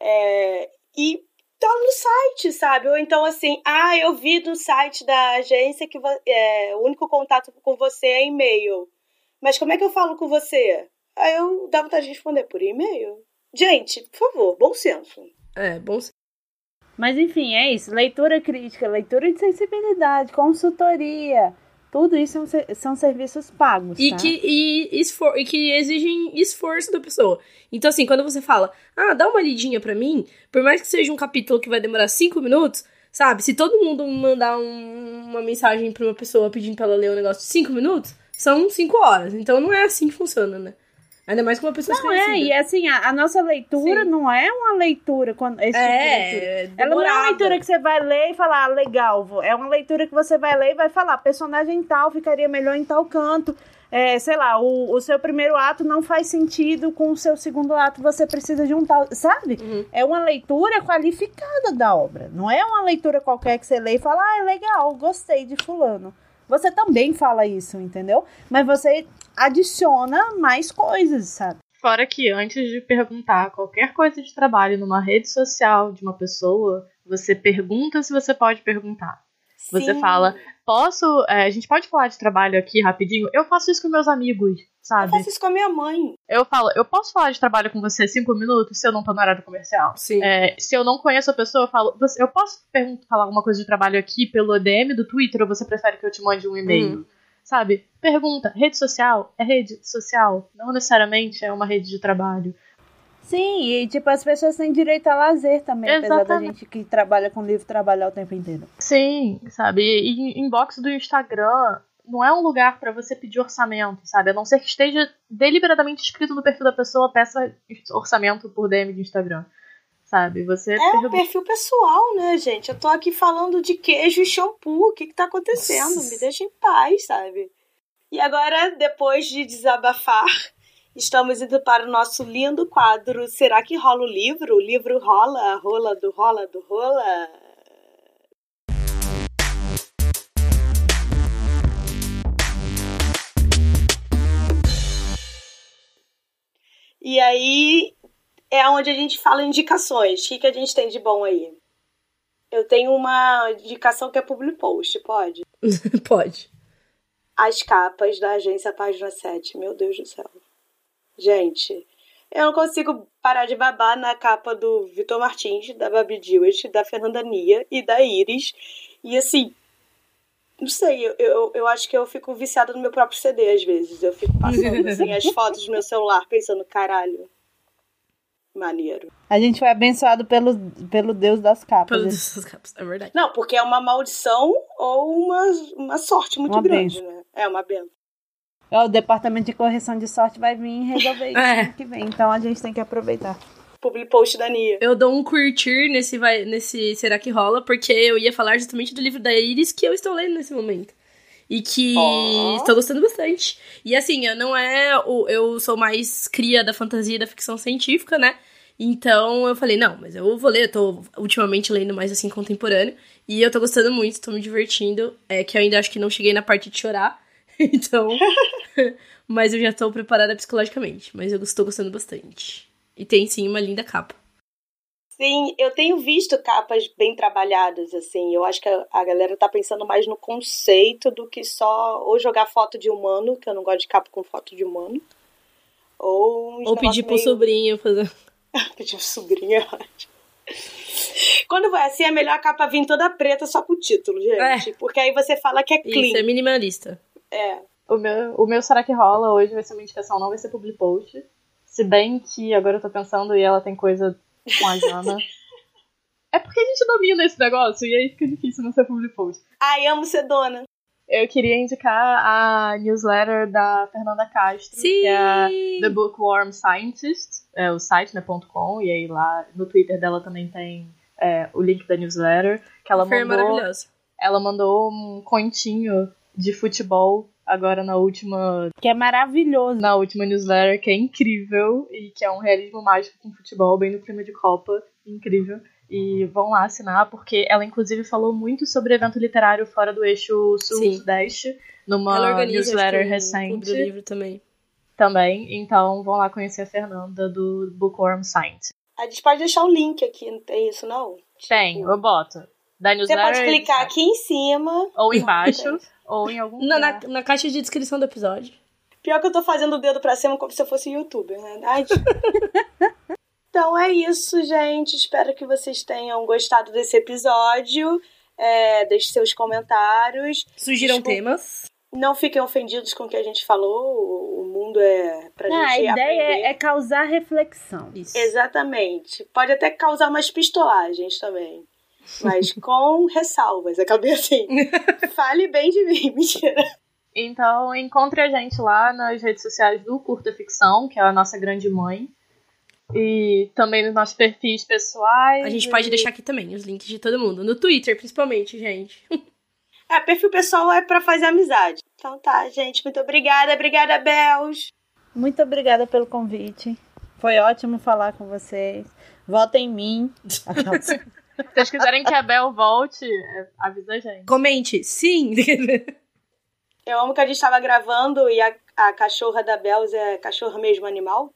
É, e tá no site, sabe? Ou então, assim, ah, eu vi no site da agência que é, o único contato com você é e-mail. Mas como é que eu falo com você? Aí eu dá vontade de responder por e-mail. Gente, por favor, bom senso. É, bom. Mas enfim, é isso. Leitura crítica, leitura de sensibilidade, consultoria. Tudo isso são, ser- são serviços pagos. E tá? que, e, esfor e que exigem esforço da pessoa. Então, assim, quando você fala, ah, dá uma lidinha pra mim, por mais que seja um capítulo que vai demorar cinco minutos, sabe? Se todo mundo mandar um- uma mensagem pra uma pessoa pedindo pra ela ler um negócio de cinco minutos, são cinco horas. Então não é assim que funciona, né? Ainda mais com uma pessoa Não é, e assim, a, a nossa leitura Sim. não é uma leitura. Quando, esse tipo de leitura. É, Ela não é uma leitura que você vai ler e falar, ah, legal. É uma leitura que você vai ler e vai falar, personagem tal ficaria melhor em tal canto. É, sei lá, o, o seu primeiro ato não faz sentido com o seu segundo ato, você precisa de um tal. Sabe? Uhum. É uma leitura qualificada da obra. Não é uma leitura qualquer que você lê e fala, ah, é legal, gostei de fulano. Você também fala isso, entendeu? Mas você adiciona mais coisas, sabe? Fora que antes de perguntar qualquer coisa de trabalho numa rede social de uma pessoa, você pergunta se você pode perguntar. Você Sim. fala, posso. é, a gente pode falar de trabalho aqui rapidinho? Eu faço isso com meus amigos, Eu sabe? faço isso com a minha mãe. Eu falo, eu posso falar de trabalho com você cinco minutos se eu não tô no horário comercial? Sim. É, se eu não conheço a pessoa, eu falo, "Você- eu posso perguntar, falar alguma coisa de trabalho aqui pelo DM do Twitter ou você prefere que eu te mande um e-mail? Uhum. Sabe? Pergunta, rede social é rede social, não necessariamente é uma rede de trabalho. Sim, e tipo, as pessoas têm direito a lazer também, apesar da Exatamente. gente que trabalha com livro trabalhar o tempo inteiro. Sim, sabe? E inbox do Instagram não é um lugar pra você pedir orçamento, sabe? A não ser que esteja deliberadamente escrito no perfil da pessoa, peça orçamento por DM de Instagram. Sabe? Você É um perfil pessoal, né, gente? Eu tô aqui falando de queijo e shampoo. O que que tá acontecendo? Me deixa em paz, sabe? E agora, depois de desabafar, estamos indo para o nosso lindo quadro Será que rola o livro? O livro rola, rola do rola do rola? E aí é onde a gente fala indicações. O que, que a gente tem de bom aí? Eu tenho uma indicação que é public post, pode? Pode. As capas da agência Página 7. Meu Deus do céu. Gente, eu não consigo parar de babar na capa do Vitor Martins, da Babi Dewitt, da Fernanda Nia e da Iris. E assim, não sei, eu, eu, eu acho que eu fico viciada no meu próprio CD às vezes. Eu fico passando assim, as fotos do meu celular pensando, caralho, maneiro. A gente foi abençoado pelo, pelo Deus das capas. Pelo né? dessas capas, é verdade. Não, porque é uma maldição ou uma, uma sorte muito Uma grande, né? É uma benção. Ó, O departamento de correção de sorte vai vir resolver isso É. ano que vem. Então a gente tem que aproveitar. Public post da Nia. Eu dou um curtir nesse, vai, nesse Será que rola? Porque eu ia falar justamente do livro da Iris que eu estou lendo nesse momento. E que Ó. estou gostando bastante. E assim, eu não é. O, eu sou mais cria da fantasia e da ficção científica, né? Então eu falei, não, mas eu vou ler, eu tô ultimamente lendo mais assim contemporâneo. E eu tô gostando muito, tô me divertindo. É que eu ainda acho que não cheguei na parte de chorar. Então. mas eu já tô preparada psicologicamente. Mas eu estou gostando bastante. E tem sim uma linda capa. Sim, eu tenho visto capas bem trabalhadas, assim. Eu acho que a, a galera tá pensando mais no conceito do que só ou jogar foto de humano, que eu não gosto de capa com foto de humano. Ou, Ou pedir pro meio- sobrinho fazer. Pedir pro sobrinho, é ótimo. Quando vai assim, é melhor a capa vir toda preta só com o título, gente. Porque aí você fala que é Isso, é clean. minimalista. É. O meu, o meu Será que Rola hoje vai ser uma indicação, não vai ser public post. Se bem que agora eu tô pensando e ela tem coisa com a Jana. é porque a gente domina esse negócio e aí fica difícil não ser public post. Ai, amo ser dona. Eu queria indicar a newsletter da Fernanda Castro, Sim! que é The Bookworm Scientist, é o site, né, .com, e aí lá no Twitter dela também tem é, o link da newsletter, que ela é mandou maravilhosa. ela mandou um continho de futebol agora na última. Que é maravilhoso. Na última newsletter, que é incrível e que é um realismo mágico com futebol, bem no clima de Copa. Incrível. E vão lá assinar, porque ela inclusive falou muito sobre evento literário fora do eixo sul-sudeste, numa newsletter recente. Um livro também. Também. Então vão lá conhecer a Fernanda do Bookworm Science. A gente pode deixar o link aqui, não tem isso não? Tem, tipo... eu boto. Da Você pode clicar aqui em cima. Ou embaixo, ou em algum na, na, na, caixa de descrição do episódio. Pior que eu tô fazendo o dedo pra cima como se eu fosse youtuber, né? Ai, então é isso, gente. Espero que vocês tenham gostado desse episódio. É, deixe seus comentários. Sugiram temas. Não fiquem ofendidos com o que a gente falou. O mundo é pra Não, gente. A ideia aprender. é causar reflexão. Isso. Exatamente. Pode até causar umas pistolagens também. Mas com ressalvas. Acabei assim. Fale bem de mim, mentira. Então, encontre a gente lá nas redes sociais do Curta Ficção, que é a nossa grande mãe. E também nos nossos perfis pessoais. A gente e... pode deixar aqui também os links de todo mundo. No Twitter, principalmente, gente. É, perfil pessoal é para fazer amizade. Então tá, gente. Muito obrigada. Obrigada, Bels. Muito obrigada pelo convite. Foi ótimo falar com vocês. Votem em mim. Se vocês quiserem que a Bel volte, avisa a gente. Comente, sim! Eu amo que a gente tava gravando e a, a cachorra da Belz é cachorra mesmo animal.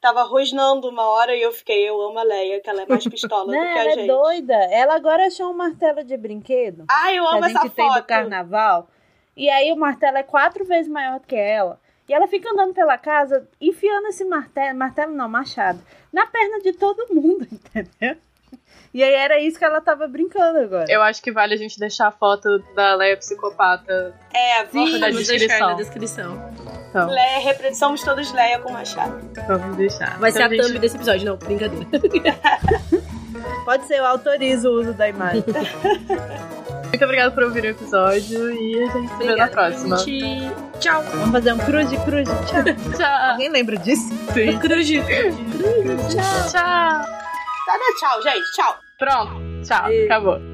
Tava rosnando uma hora e eu fiquei, eu amo a Leia, que ela é mais pistola Não, do que a ela gente. é doida. Ela agora achou um martelo de brinquedo. Ah, eu amo que a essa gente tem foto. do carnaval. E aí o martelo é quatro vezes maior do que ela. E ela fica andando pela casa, enfiando esse martelo, martelo não, machado, na perna de todo mundo, entendeu? E aí era isso que ela tava brincando agora. Eu acho que vale a gente deixar a foto da Leia psicopata. É, na descrição. na descrição. Então, Leia, repre- somos todos Leia com machado. vamos deixar. Vai ser Então, a gente, thumb desse episódio, não, brincadeira. Pode ser, eu autorizo o uso da imagem. Muito obrigada por ouvir o episódio e a gente se vê na próxima. Gente. Tchau. Vamos fazer um cruze, cruze. Tchau. Tchau. Alguém lembra disso? Sim. Cruze. Tchau. Tá, dá tchau, gente. Tchau. Pronto. Tchau. Acabou.